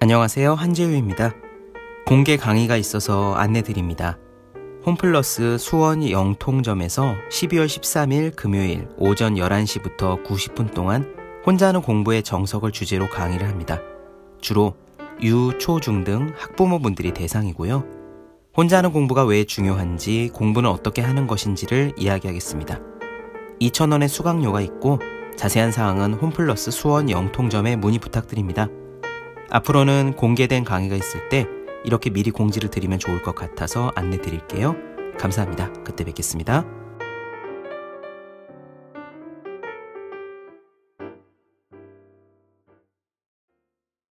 안녕하세요. 한재우입니다. 공개 강의가 있어서 안내 드립니다. 홈플러스 수원 영통점에서 12월 13일 금요일 오전 11시부터 90분 동안 혼자 하는 공부의 정석을 주제로 강의를 합니다. 주로 유, 초, 중 등 학부모분들이 대상이고요. 혼자 하는 공부가 왜 중요한지, 공부는 어떻게 하는 것인지를 이야기하겠습니다. 2,000원의 수강료가 있고 자세한 사항은 홈플러스 수원 영통점에 문의 부탁드립니다. 앞으로는 공개된 강의가 있을 때 이렇게 미리 공지를 드리면 좋을 것 같아서 안내 드릴게요. 감사합니다. 그때 뵙겠습니다.